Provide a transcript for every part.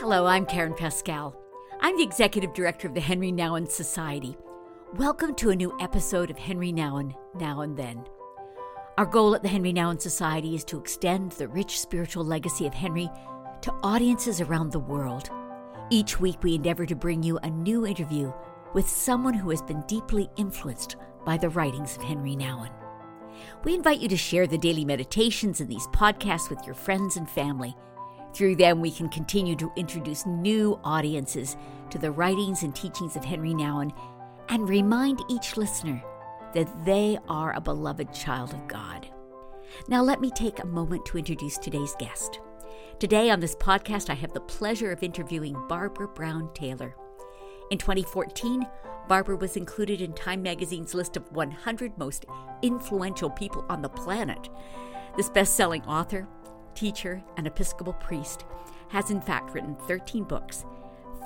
Hello, I'm Karen Pascal. I'm the Executive Director of the Henri Nouwen Society. Welcome to a new episode of Henri Nouwen Now and Then. Our goal at the Henri Nouwen Society is to extend the rich spiritual legacy of Henri to audiences around the world. Each week, we endeavor to bring you a new interview with someone who has been deeply influenced by the writings of Henri Nouwen. We invite you to share the daily meditations in these podcasts with your friends and family through them, we can continue to introduce new audiences to the writings and teachings of Henri Nouwen and remind each listener that they are a beloved child of God. Now, let me take a moment to introduce today's guest. Today on this podcast, I have the pleasure of interviewing Barbara Brown Taylor. In 2014, Barbara was included in Time magazine's list of 100 most influential people on the planet. This best selling author teacher, and Episcopal priest, has in fact written 13 books,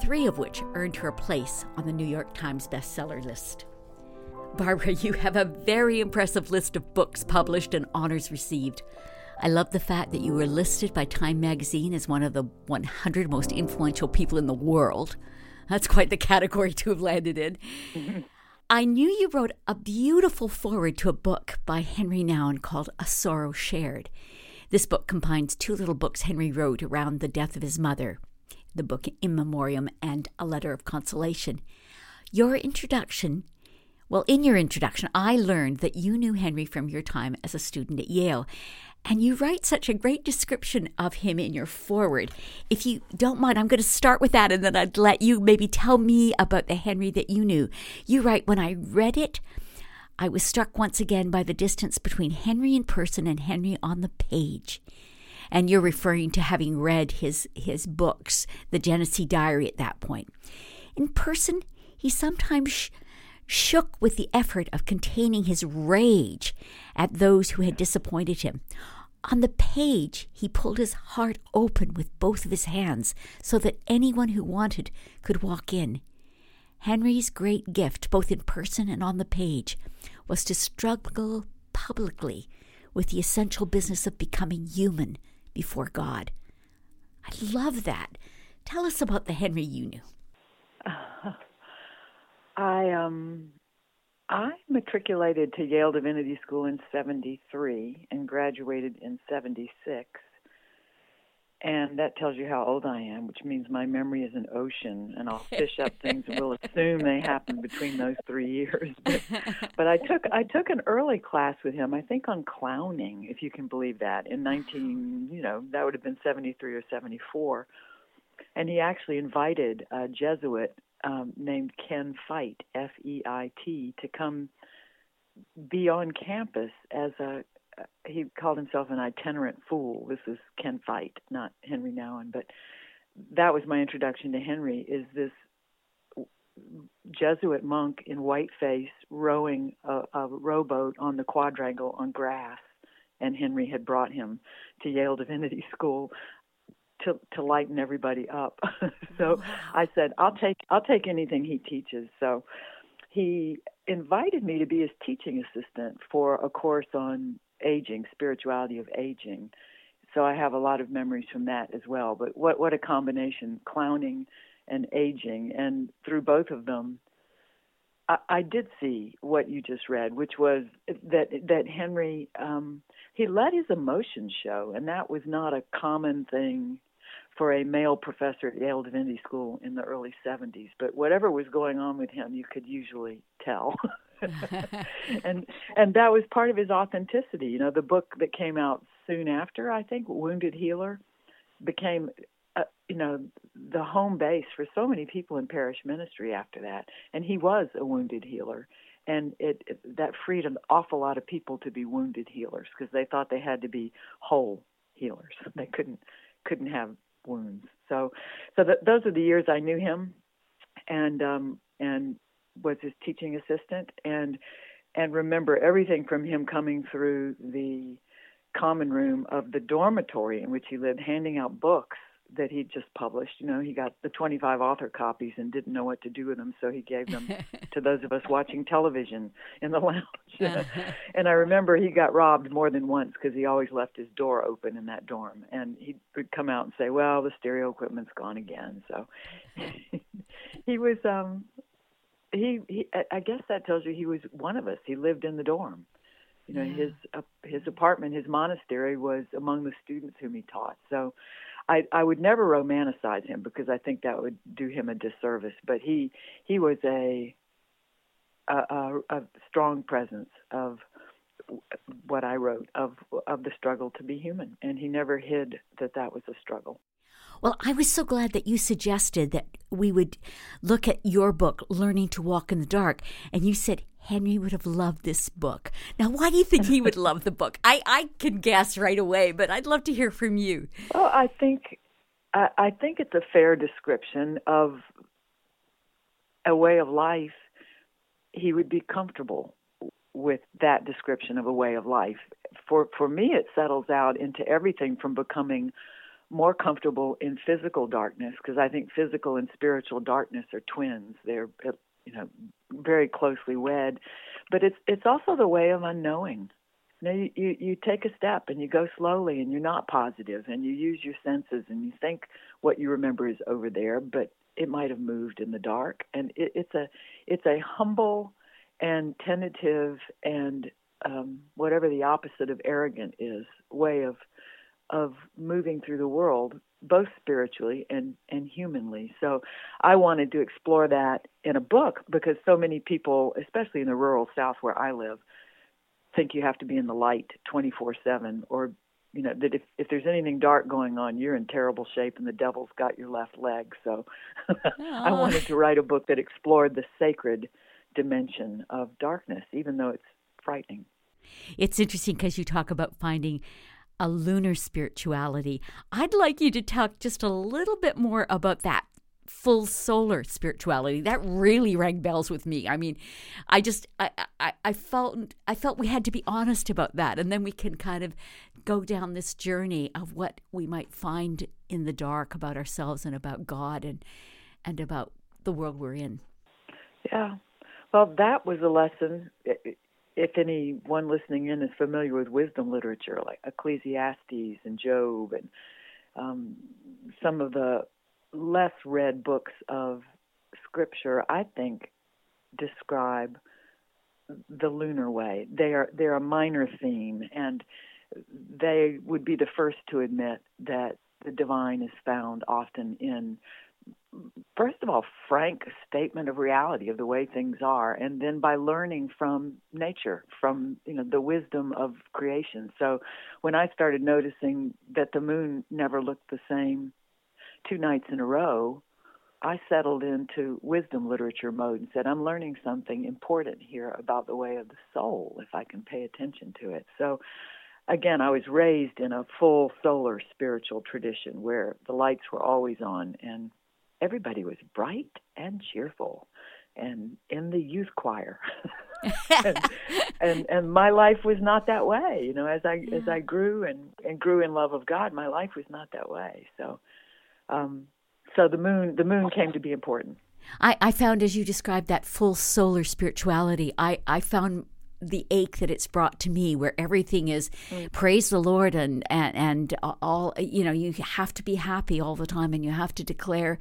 three of which earned her a place on the New York Times bestseller list. Barbara, you have a very impressive list of books published and honors received. I love the fact that you were listed by Time magazine as one of the 100 most influential people in the world. That's quite the category to have landed in. I knew you wrote a beautiful foreword to a book by Henri Nouwen called A Sorrow Shared. This book combines two little books Henri wrote around the death of his mother the book In Memoriam and A Letter of Consolation. Your introduction, well, in your introduction, I learned that you knew Henri from your time as a student at Yale. And you write such a great description of him in your foreword. If you don't mind, I'm going to start with that and then I'd let you maybe tell me about the Henri that you knew. You write, when I read it, I was struck once again by the distance between Henri in person and Henri on the page. And you're referring to having read his, his books, the Genesee Diary, at that point. In person, he sometimes sh- shook with the effort of containing his rage at those who had disappointed him. On the page, he pulled his heart open with both of his hands so that anyone who wanted could walk in. Henry's great gift, both in person and on the page, was to struggle publicly with the essential business of becoming human before God. I love that. Tell us about the Henri you knew. Uh, I um I matriculated to Yale Divinity School in 73 and graduated in 76 and that tells you how old I am, which means my memory is an ocean, and I'll fish up things and we'll assume they happened between those three years. But, but I took I took an early class with him, I think on clowning, if you can believe that, in 19, you know, that would have been 73 or 74, and he actually invited a Jesuit um, named Ken Feit, F E I T, to come be on campus as a he called himself an itinerant fool. This is Ken Feit, not Henri Nouwen, but that was my introduction to Henri. Is this Jesuit monk in whiteface rowing a, a rowboat on the quadrangle on grass, and Henry had brought him to Yale Divinity School to to lighten everybody up. so wow. I said, I'll take I'll take anything he teaches. So he invited me to be his teaching assistant for a course on aging, spirituality of aging. So I have a lot of memories from that as well. But what what a combination, clowning and aging, and through both of them, I, I did see what you just read, which was that that Henri um, he let his emotions show, and that was not a common thing for a male professor at Yale Divinity School in the early 70s. But whatever was going on with him, you could usually tell. and and that was part of his authenticity. You know, the book that came out soon after, I think, Wounded Healer, became uh, you know the home base for so many people in parish ministry after that. And he was a wounded healer, and it, it that freed an awful lot of people to be wounded healers because they thought they had to be whole healers. They couldn't couldn't have wounds. So so that, those are the years I knew him, and um, and was his teaching assistant and and remember everything from him coming through the common room of the dormitory in which he lived handing out books that he'd just published. You know, he got the 25 author copies and didn't know what to do with them, so he gave them to those of us watching television in the lounge. and I remember he got robbed more than once because he always left his door open in that dorm, and he would come out and say, "Well, the stereo equipment's gone again." So he was. um he, he I guess that tells you he was one of us. He lived in the dorm. You know, yeah. his uh, his apartment, his monastery was among the students whom he taught. So I I would never romanticize him because I think that would do him a disservice. But he he was a a, a, a strong presence of what I wrote of of the struggle to be human, and he never hid that that was a struggle. Well, I was so glad that you suggested that we would look at your book, Learning to Walk in the Dark, and you said Henri would have loved this book. Now, why do you think he would love the book? I, I can guess right away, but I'd love to hear from you. Well, I think I, I think it's a fair description of a way of life. He would be comfortable with that description of a way of life. For for me, it settles out into everything from becoming more comfortable in physical darkness because I think physical and spiritual darkness are twins. They're you know very closely wed, but it's it's also the way of unknowing. You know, you, you you take a step and you go slowly and you're not positive and you use your senses and you think what you remember is over there, but it might have moved in the dark. And it, it's a it's a humble and tentative and um, whatever the opposite of arrogant is way of of moving through the world, both spiritually and, and humanly. So I wanted to explore that in a book because so many people, especially in the rural South where I live, think you have to be in the light 24 7 or you know that if if there's anything dark going on you're in terrible shape and the devil's got your left leg. So i ah. wanted to write a book that explored the sacred dimension of darkness even though it's frightening. It's interesting because you talk about finding a lunar spirituality. I'd like you to talk just a little bit more about that full solar spirituality. That really rang bells with me. I mean, I just I, I, I felt I felt we had to be honest about that, and then we can kind of go down this journey of what we might find in the dark about ourselves and about God and and about the world we're in. Yeah. Well, that was a lesson if anyone listening in is familiar with wisdom literature like Ecclesiastes and Job and um, some of the less read books of scripture, I think describe the lunar way. They are they're a minor theme, and they would be the first to admit that the divine is found often in first of all, frank statement of reality of the way things are, and then by learning from nature, from you know the wisdom of creation. So, when I started noticing that the moon never looked the same two nights in a row, I settled into wisdom literature mode and said, I'm learning something important here about the way of the soul if I can pay attention to it. So, again, I was raised in a full solar spiritual tradition where the lights were always on and everybody was bright and cheerful and in the youth choir. And, and and my life was not that way you know as i yeah. as i grew and and grew in love of god my life was not that way. So um so the moon the moon came to be important. I, I found as you described that full solar spirituality, I, I found the ache that it's brought to me where everything is mm. praise the lord and, and and all you know you have to be happy all the time and you have to declare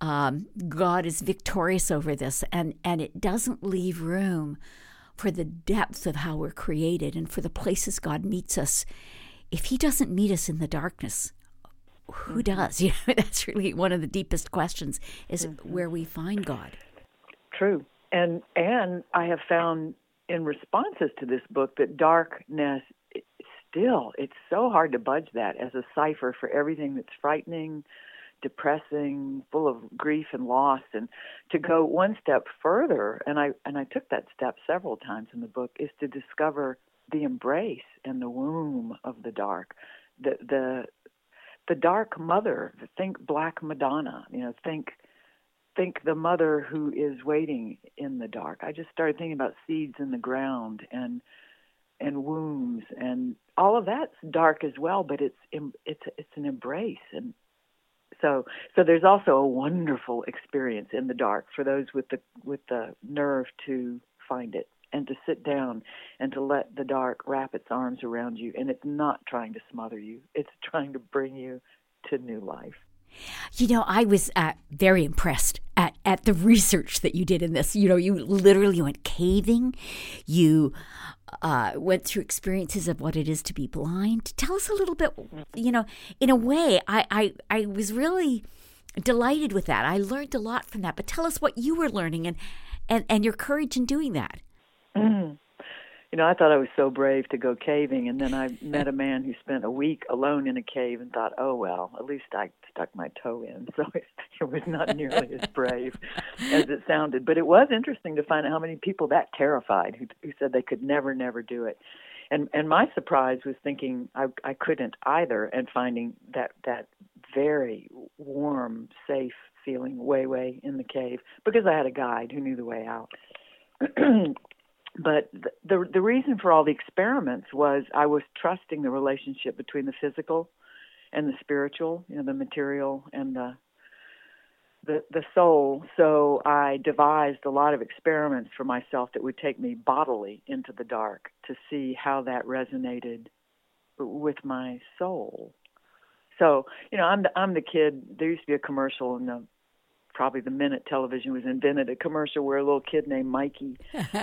um, god is victorious over this and and it doesn't leave room for the depth of how we're created and for the places god meets us if he doesn't meet us in the darkness who mm-hmm. does you know that's really one of the deepest questions is mm-hmm. where we find god true and and i have found in responses to this book that darkness still it's so hard to budge that as a cipher for everything that's frightening depressing full of grief and loss. And to go one step further and i and i took that step several times in the book is to discover the embrace and the womb of the dark. The the the dark mother think black madonna you know think think the mother who is waiting in the dark. I just started thinking about seeds in the ground and and wombs and all of that's dark as well, but it's it's it's an embrace. And So so there's also a wonderful experience in the dark for those with the with the nerve to find it and to sit down and to let the dark wrap its arms around you. And it's not trying to smother you. It's trying to bring you to new life you know, I was uh, very impressed at, at the research that you did in this. You know, you literally went caving, you uh, went through experiences of what it is to be blind. Tell us a little bit, you know, in a way, I, I, I was really delighted with that. I learned a lot from that. But tell us what you were learning and, and, and your courage in doing that. Mm. You know, I thought I was so brave to go caving, and then I met a man who spent a week alone in a cave and thought, oh, well, at least I stuck my toe in. So it, it was not nearly as brave as it sounded. But it was interesting to find out how many people that terrified who, who said they could never, never do it. And and my surprise was thinking I I couldn't either, and finding that that very warm, safe feeling way way in the cave because I had a guide who knew the way out. but the, the reason for all the experiments was I was trusting the relationship between the physical and the spiritual, you know, the material and the the the soul. So I devised a lot of experiments for myself that would take me bodily into the dark to see how that resonated with my soul. So, you know, I'm the I'm the kid. There used to be a commercial in the probably the minute television was invented, a commercial where a little kid named Mikey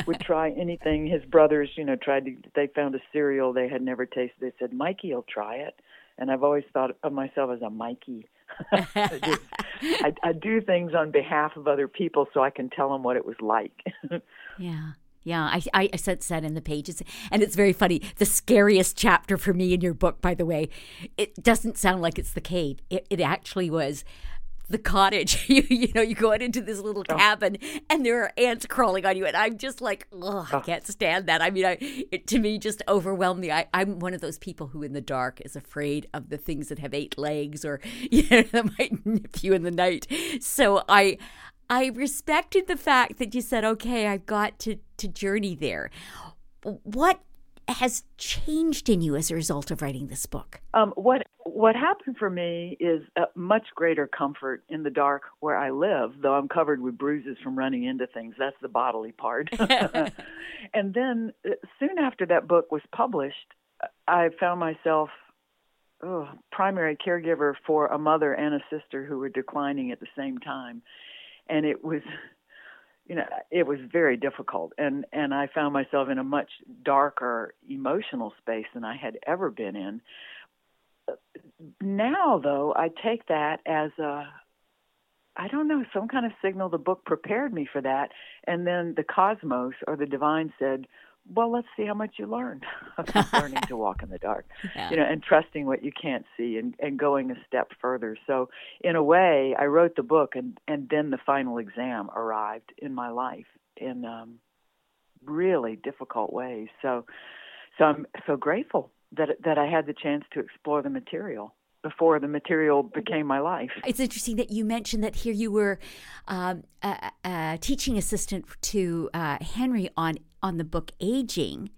would try anything. His brothers, you know, tried to. They found a cereal they had never tasted. They said, "Mikey will try it," and I've always thought of myself as a Mikey. I, just, I, I do things on behalf of other people so I can tell them what it was like. yeah. Yeah, I, I, I said that in the pages, and it's very funny. The scariest chapter for me in your book, by the way, it doesn't sound like it's the cave. It, it actually was the cottage. you, you know, you go out into this little oh. cabin and there are ants crawling on you. And I'm just like, oh, I can't stand that. I mean, I, it to me just overwhelmed me. I, I'm one of those people who in the dark is afraid of the things that have eight legs or, you know, that might nip you in the night. So I, I respected the fact that you said, okay, I've got to, to journey there. What has changed in you as a result of writing this book? Um, what what happened for me is a much greater comfort in the dark where I live, though I'm covered with bruises from running into things. That's the bodily part. and then uh, soon after that book was published, I found myself oh, primary caregiver for a mother and a sister who were declining at the same time, and it was you know it was very difficult. And and I found myself in a much darker emotional space than I had ever been in. Now though I take that as a I don't know some kind of signal the book prepared me for that. And then the cosmos or the divine said well, let's see how much you learned about learning to walk in the dark, yeah. you know, and trusting what you can't see and, and going a step further. So, in a way, I wrote the book, and and then the final exam arrived in my life in um, really difficult ways. So, so I'm so grateful that that I had the chance to explore the material before the material became my life. It's interesting that you mentioned that here you were um, a, a, teaching assistant to uh, Henri on on the book Aging,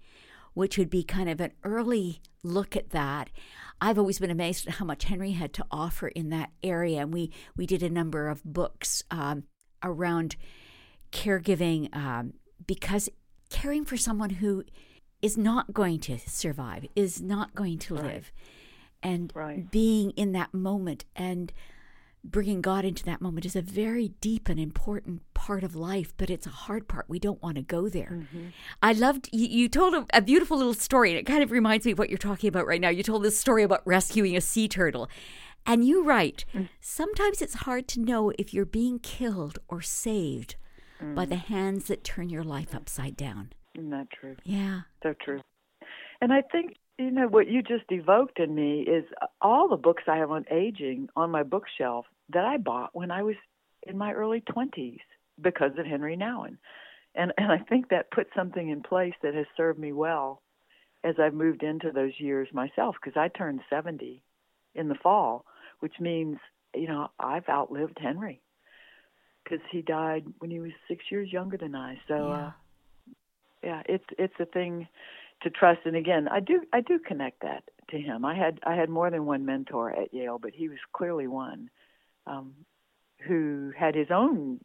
which would be kind of an early look at that. I've always been amazed at how much Henri had to offer in that area, and we we did a number of books um, around caregiving um, because caring for someone who is not going to survive, is not going to live. And right. being in that moment and bringing God into that moment is a very deep and important part of life, but it's a hard part. We don't want to go there. Mm-hmm. I loved you, you told a, a, beautiful little story, and it kind of reminds me of what you're talking about right now. You told this story about rescuing a sea turtle. And you write, mm. sometimes it's hard to know if you're being killed or saved mm. by the hands that turn your life upside down. Isn't that true? Yeah. So true. And I think you know what you just evoked in me is all the books I have on aging on my bookshelf that I bought when I was in my early 20s because of Henri Nouwen. And and I think that put something in place that has served me well as I've moved into those years myself because I turned 70 in the fall, which means, you know, I've outlived Henri because he died when he was 6 years younger than I. So yeah. uh yeah, it's it's a thing to trust and again i do i do connect that to him i had i had more than one mentor at yale but he was clearly one um, who had his own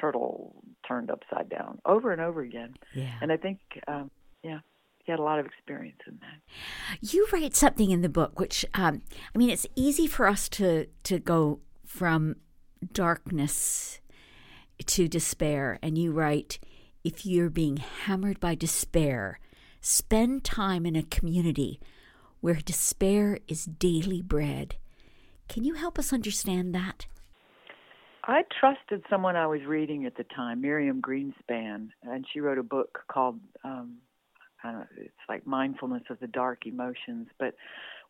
turtle turned upside down over and over again. Yeah. And I think, um, yeah, he had a lot of experience in that. You write something in the book, which um, I mean, it's easy for us to to go from darkness to despair, and you write, if you're being hammered by despair, spend time in a community where despair is daily bread. Can you help us understand that? I trusted someone I was reading at the time, Miriam Greenspan, and she wrote a book called um, uh, it's like mindfulness of the dark emotions. But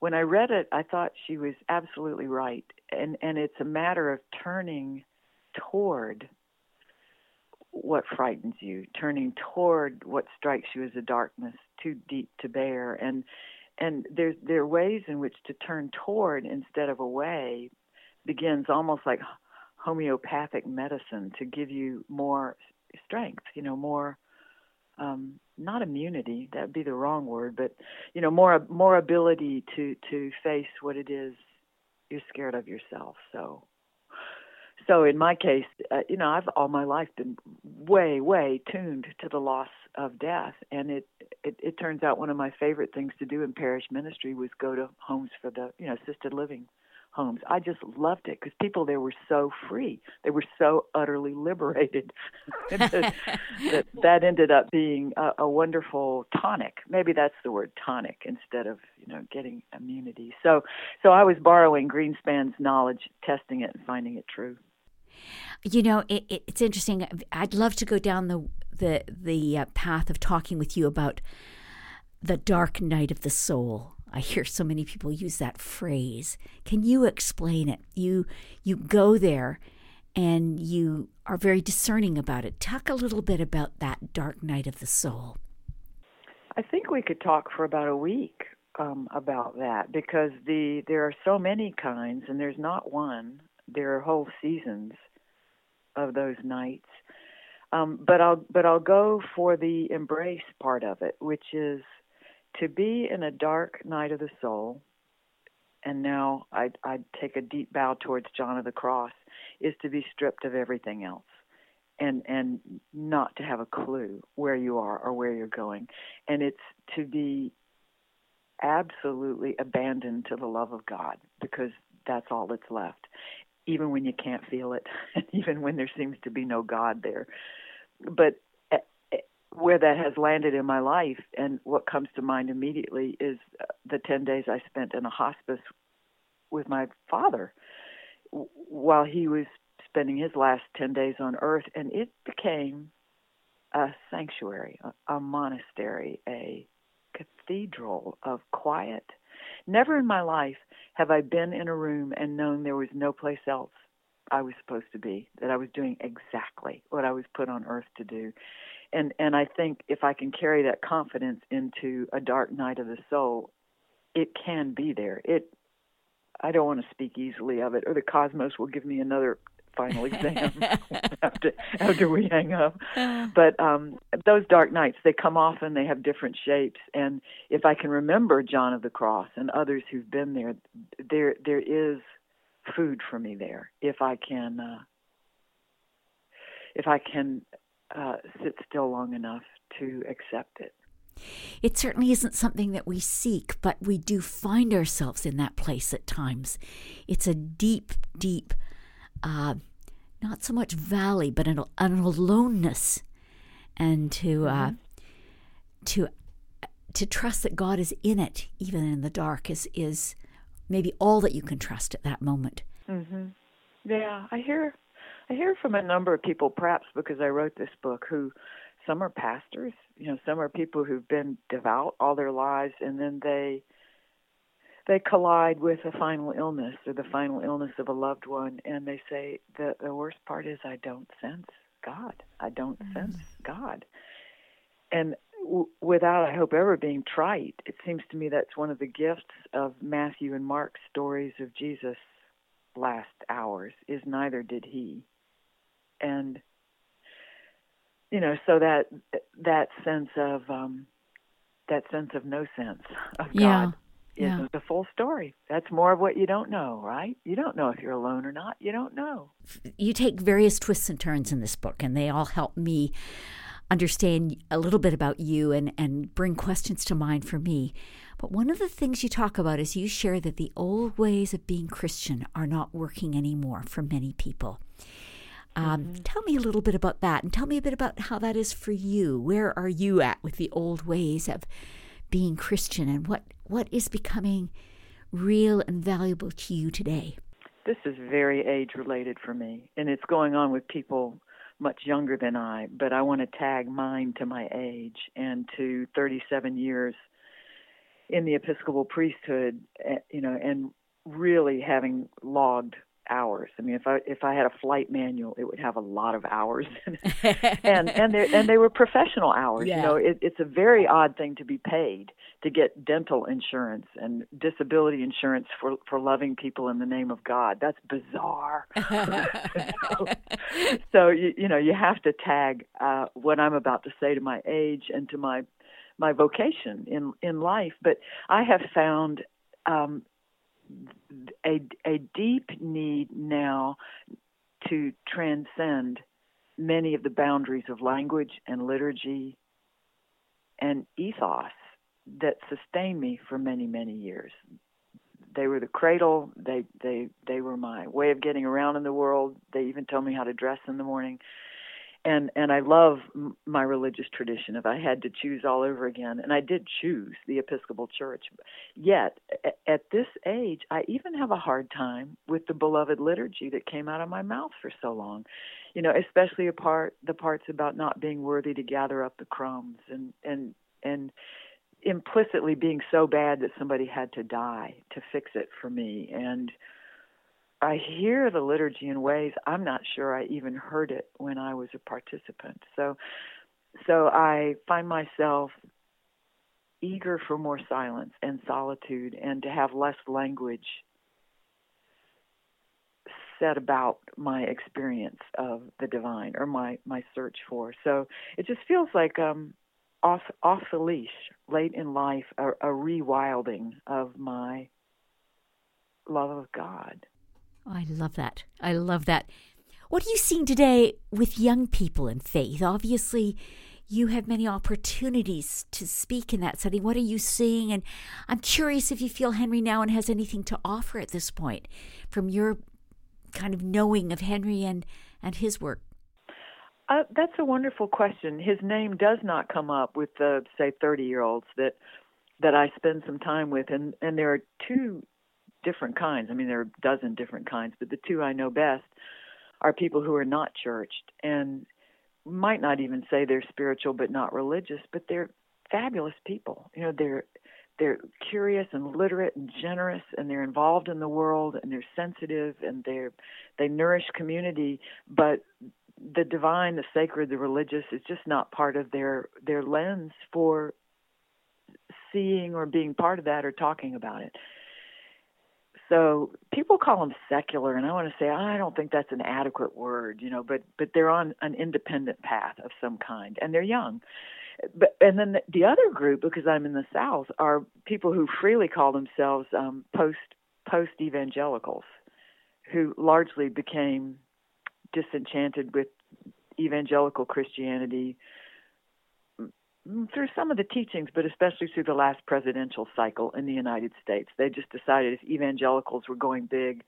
when I read it, I thought she was absolutely right, and and it's a matter of turning toward what frightens you, turning toward what strikes you as a darkness too deep to bear, and and there's there are ways in which to turn toward instead of away begins almost like homeopathic medicine to give you more strength, you know, more um, not immunity that would be the wrong word, but you know, more more ability to to face what it is you're scared of yourself. So, so in my case, uh, you know, I've all my life been way way tuned to the loss of death, and it, it it turns out one of my favorite things to do in parish ministry was go to homes for the you know assisted living homes. I just loved it because people there were so free. They were so utterly liberated. that, that, ended up being a, a wonderful tonic. Maybe that's the word tonic instead of you know getting immunity. So so I was borrowing Greenspan's knowledge, testing it, and finding it true. You know, it, it, it's interesting. I'd love to go down the the the uh, path of talking with you about the dark night of the soul I hear so many people use that phrase. Can you explain it? You you go there and you are very discerning about it. Talk a little bit about that dark night of the soul. I think we could talk for about a week um, about that because the there are so many kinds and there's not one. There are whole seasons of those nights. Um, but I'll but I'll go for the embrace part of it, which is to be in a dark night of the soul, and now I I take a deep bow towards John of the Cross, is to be stripped of everything else, and and not to have a clue where you are or where you're going, and it's to be absolutely abandoned to the love of God because that's all that's left, even when you can't feel it, even when there seems to be no God there. But where that has landed in my life and what comes to mind immediately is uh, the 10 days I spent in a hospice with my father while he was spending his last 10 days on earth and it became a sanctuary a, a monastery a cathedral of quiet never in my life have I been in a room and known there was no place else I was supposed to be that I was doing exactly what I was put on earth to do and and I think if I can carry that confidence into a dark night of the soul, it can be there. It I don't want to speak easily of it, or the cosmos will give me another final exam after after we hang up. But um, those dark nights, they come often. They have different shapes, and if I can remember John of the Cross and others who've been there, there there is food for me there. If I can, uh, if I can uh, sit still long enough to accept it. It certainly isn't something that we seek, but we do find ourselves in that place at times. It's a deep, deep, uh, not so much valley, but an, an aloneness, and to uh, mm-hmm. to to trust that God is in it, even in the dark, is is maybe all that you can trust at that moment. Mm-hmm. Yeah, I hear I hear from a number of people, perhaps because I wrote this book, who some are pastors, you know, some are people who've been devout all their lives, and then they they collide with a final illness or the final illness of a loved one, and they say the the worst part is I don't sense God. I don't mm-hmm. sense God, and w- without I hope ever being trite, it seems to me that's one of the gifts of Matthew and Mark's stories of Jesus' last hours is neither did he and you know so that that sense of um that sense of no sense of yeah. god isn't yeah. the full story. That's more of what you don't know, right? You don't know if you're alone or not. You don't know. You take various twists and turns in this book, and they all help me understand a little bit about you and, and bring questions to mind for me. But one of the things you talk about is you share that the old ways of being Christian are not working anymore for many people. Um, mm-hmm. Tell me a little bit about that and tell me a bit about how that is for you. Where are you at with the old ways of being Christian and what, what is becoming real and valuable to you today? This is very age related for me, and it's going on with people much younger than I, but I want to tag mine to my age and to 37 years in the Episcopal priesthood, eh, you know, and really having logged hours. I mean, if I if I had a flight manual, it would have a lot of hours, and and they and they were professional hours. Yeah. You know, it, it's a very odd thing to be paid to get dental insurance and disability insurance for for loving people in the name of God. That's bizarre. so, so you you know you have to tag uh, what I'm about to say to my age and to my my vocation in in life. But I have found um, a, a deep need now to transcend many of the boundaries of language and liturgy and ethos that sustained me for many many years. They were the cradle. They they they were my way of getting around in the world. They even told me how to dress in the morning and and I love my religious tradition. If I had to choose all over again, and I did choose the Episcopal Church, yet at, this age, I even have a hard time with the beloved liturgy that came out of my mouth for so long. You know, especially a part the parts about not being worthy to gather up the crumbs and and and implicitly being so bad that somebody had to die to fix it for me and I hear the liturgy in ways I'm not sure I even heard it when I was a participant. So so I find myself eager for more silence and solitude and to have less language said about my experience of the divine or my my search for. So it just feels like um off off the leash late in life a, a rewilding of my love of God. I love that. I love that. What are you seeing today with young people in faith? Obviously, you have many opportunities to speak in that setting. What are you seeing? And I'm curious if you feel Henri Nouwen has anything to offer at this point from your kind of knowing of Henri and, and his work. Uh, that's a wonderful question. His name does not come up with the say 30 year olds that that I spend some time with, and and there are two different kinds. I mean, there are a dozen different kinds, but the two I know best are people who are not churched and might not even say they're spiritual but not religious, but they're fabulous people. You know, they're they're curious and literate and generous and they're involved in the world and they're sensitive and they're they nourish community, but the divine, the sacred, the religious is just not part of their their lens for seeing or being part of that or talking about it so people call them secular and i want to say i don't think that's an adequate word you know but but they're on an independent path of some kind and they're young. But and then the, the other group because i'm in the south are people who freely call themselves um post post evangelicals who largely became disenchanted with evangelical christianity through some of the teachings, but especially through the last presidential cycle in the United States. They just decided if evangelicals were going big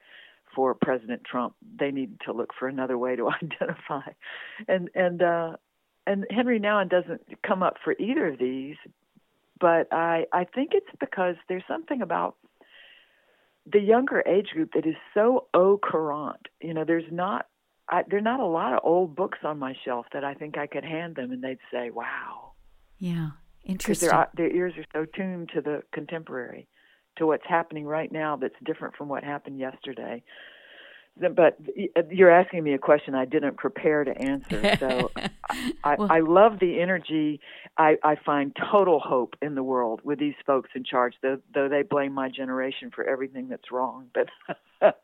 for President Trump, they needed to look for another way to identify. And and uh, and Henri Nouwen doesn't come up for either of these, but I I think it's because there's something about the younger age group that is so au courant. You know, there's not I, there are not a lot of old books on my shelf that I think I could hand them and they'd say, "Wow, yeah, interesting. Their, their ears are so tuned to the contemporary, to what's happening right now that's different from what happened yesterday. But uh, you're asking me a question I didn't prepare to answer. So I, well, I love the energy. I, I find total hope in the world with these folks in charge, though, though they blame my generation for everything that's wrong. But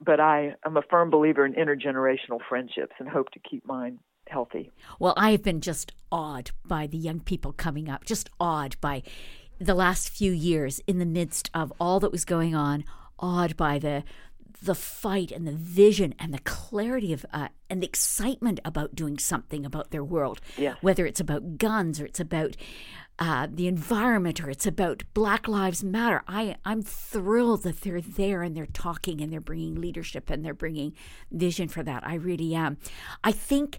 but I am a firm believer in intergenerational friendships and hope to keep mine healthy. Well, I have been just awed by the young people coming up, just awed by the last few years in the midst of all that was going on, awed by the the fight and the vision and the clarity of uh, and the excitement about doing something about their world. Yes. Whether it's about guns or it's about uh, the environment or it's about Black Lives Matter. I I'm thrilled that they're there and they're talking and they're bringing leadership and they're bringing vision for that. I really am. I think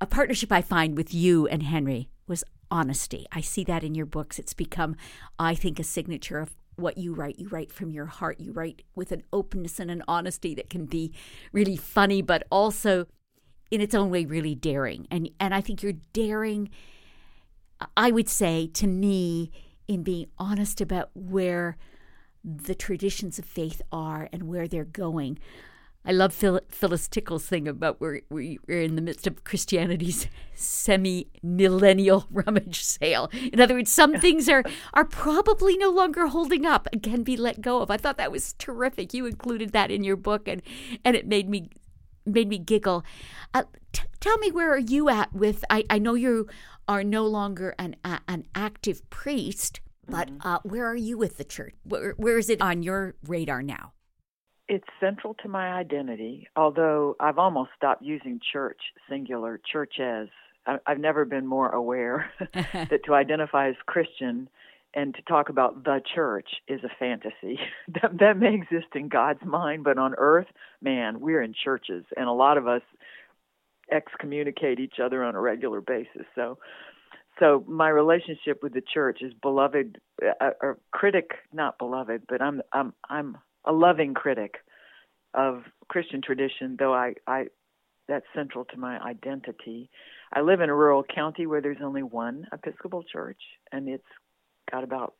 a partnership I find with you and Henri was honesty. I see that in your books. It's become, I think, a signature of what you write. You write from your heart. You write with an openness and an honesty that can be really funny, but also in its own way really daring. And and I think you're daring I would say to me in being honest about where the traditions of faith are and where they're going. I love Phil, Phyllis Tickle's thing about we're, we're in the midst of Christianity's semi millennial rummage sale. In other words, some things are, are probably no longer holding up and can be let go of. I thought that was terrific. You included that in your book, and, and it made me made me giggle. Uh, t- tell me, where are you at with? I, I know you are no longer an a, an active priest, but mm-hmm. uh, where are you with the church? Where, where is it on your radar now? It's central to my identity, although I've almost stopped using church, singular, churches. I've never been more aware that to identify as Christian and to talk about the church is a fantasy. that, that may exist in God's mind, but on earth, man, we're in churches, and a lot of us excommunicate each other on a regular basis. So, so my relationship with the church is beloved, uh, or critic, not beloved, but I'm I'm I'm a loving critic of Christian tradition, though I I that's central to my identity. I live in a rural county where there's only one Episcopal church, and it's got about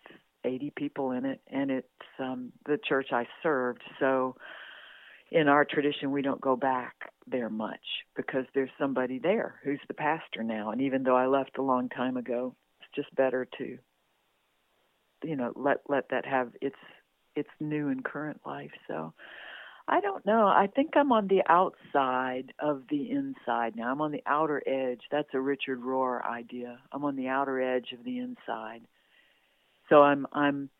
80 people in it, and it's um, the church I served. So, in our tradition, we don't go back there much because there's somebody there who's the pastor now. And even though I left a long time ago, it's just better to, you know, let let that have its its new and current life. So, I don't know. I think I'm on the outside of the inside now. I'm on the outer edge. That's a Richard Rohr idea. I'm on the outer edge of the inside. So I'm I'm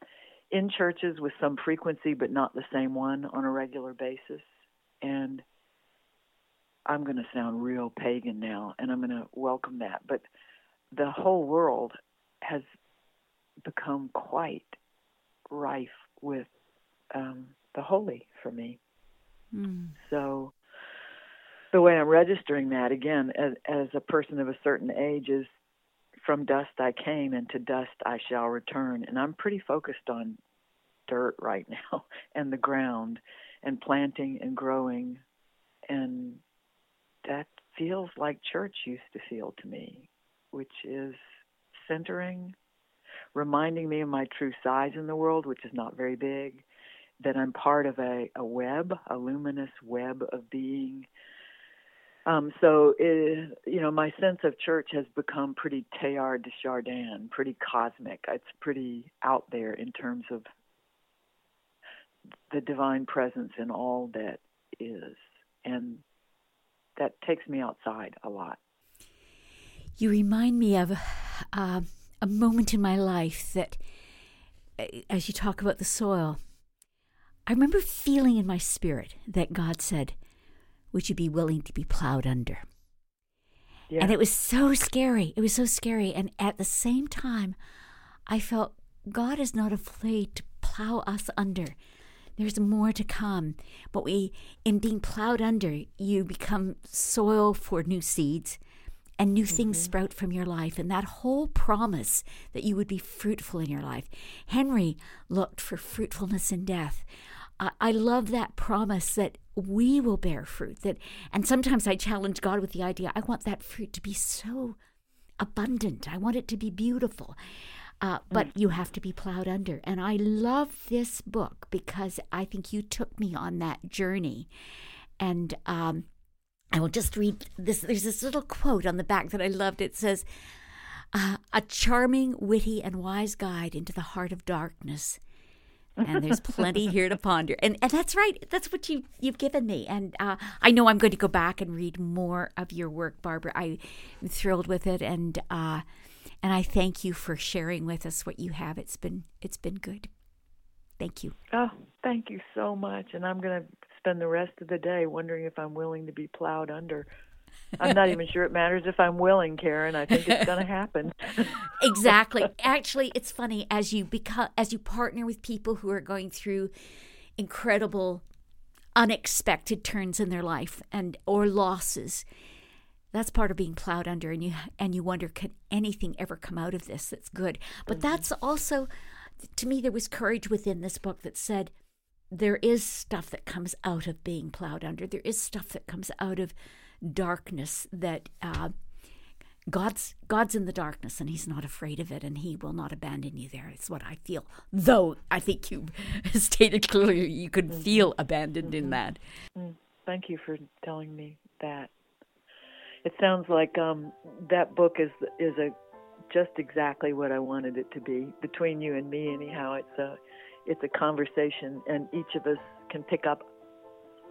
in churches with some frequency, but not the same one on a regular basis. And I'm going to sound real pagan now, and I'm going to welcome that. But the whole world has become quite rife with um, the holy for me. Mm. So the way I'm registering that again as, as a person of a certain age is from dust I came and to dust I shall return. And I'm pretty focused on dirt right now and the ground and planting and growing. And that feels like church used to feel to me, which is centering, reminding me of my true size in the world, which is not very big, that I'm part of a, a web, a luminous web of being um, so, it, eh, you know, my sense of church has become pretty Teilhard de Chardin, pretty cosmic. It's pretty out there in terms of the divine presence in all that is. And that takes me outside a lot. You remind me of uh, a moment in my life that, eh, as you talk about the soil, I remember feeling in my spirit that God said, would you be willing to be plowed under? Yeah. And it was so scary. It was so scary. And at the same time, I felt God is not afraid to plow us under. There's more to come. But we, in being plowed under, you become soil for new seeds and new mm-hmm. things sprout from your life. And that whole promise that you would be fruitful in your life. Henri looked for fruitfulness in death. I love that promise that we will bear fruit. That, and sometimes I challenge God with the idea: I want that fruit to be so abundant. I want it to be beautiful. Uh, but mm. you have to be plowed under. And I love this book because I think you took me on that journey. And um, I will just read this. There's this little quote on the back that I loved. It says, uh, "A charming, witty, and wise guide into the heart of darkness." and there's plenty here to ponder. And and that's right. That's what you you've given me. And uh, I know I'm going to go back and read more of your work, Barbara. I'm thrilled with it, and uh, And I thank you for sharing with us what you have. It's been it's been good. Thank you. Oh, thank you so much. And I'm going to spend the rest of the day wondering if I'm willing to be plowed under. I'm not even sure it matters if I'm willing, Karen. I think it's going to happen. exactly. Actually, it's funny as you become as you partner with people who are going through incredible unexpected turns in their life and or losses that's part of being plowed under and you and you wonder can anything ever come out of this that's good but mm-hmm. that's also to me there was courage within this book that said there is stuff that comes out of being plowed under there is stuff that comes out of darkness that uh, God's God's in the darkness and he's not afraid of it and he will not abandon you there. It's what I feel. Though I think you stated clearly you could mm-hmm. feel abandoned mm-hmm. in that. Mm. Thank you for telling me that it sounds like um, that book is is a just exactly what I wanted it to be between you and me. Anyhow, it's a it's a conversation, and each of us can pick up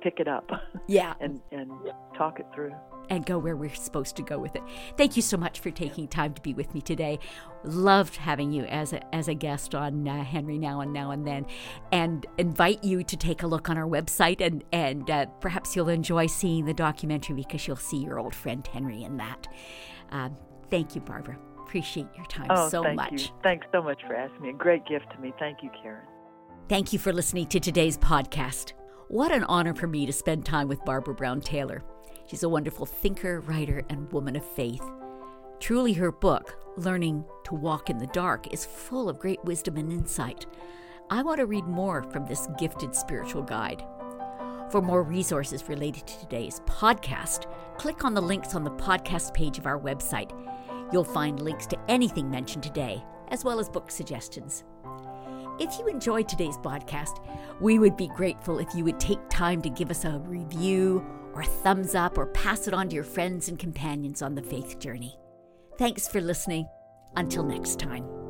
pick it up. Yeah, and and talk it through and go where we're supposed to go with it. Thank you so much for taking time to be with me today. Loved having you as a, as a guest on uh, Henri Nouwen Now and Then, and invite you to take a look on our website and and uh, perhaps you'll enjoy seeing the documentary because you'll see your old friend Henri in that. Uh, thank you, Barbara. Appreciate your time oh, so thank much. You. Thanks so much for asking me. A great gift to me. Thank you, Karen. Thank you for listening to today's podcast. What an honor for me to spend time with Barbara Brown Taylor. She's a wonderful thinker, writer, and woman of faith. Truly, her book, Learning to Walk in the Dark, is full of great wisdom and insight. I want to read more from this gifted spiritual guide. For more resources related to today's podcast, click on the links on the podcast page of our website. You'll find links to anything mentioned today, as well as book suggestions. If you enjoyed today's podcast, we would be grateful if you would take time to give us a review or a thumbs up or pass it on to your friends and companions on the faith journey. Thanks for listening. Until next time.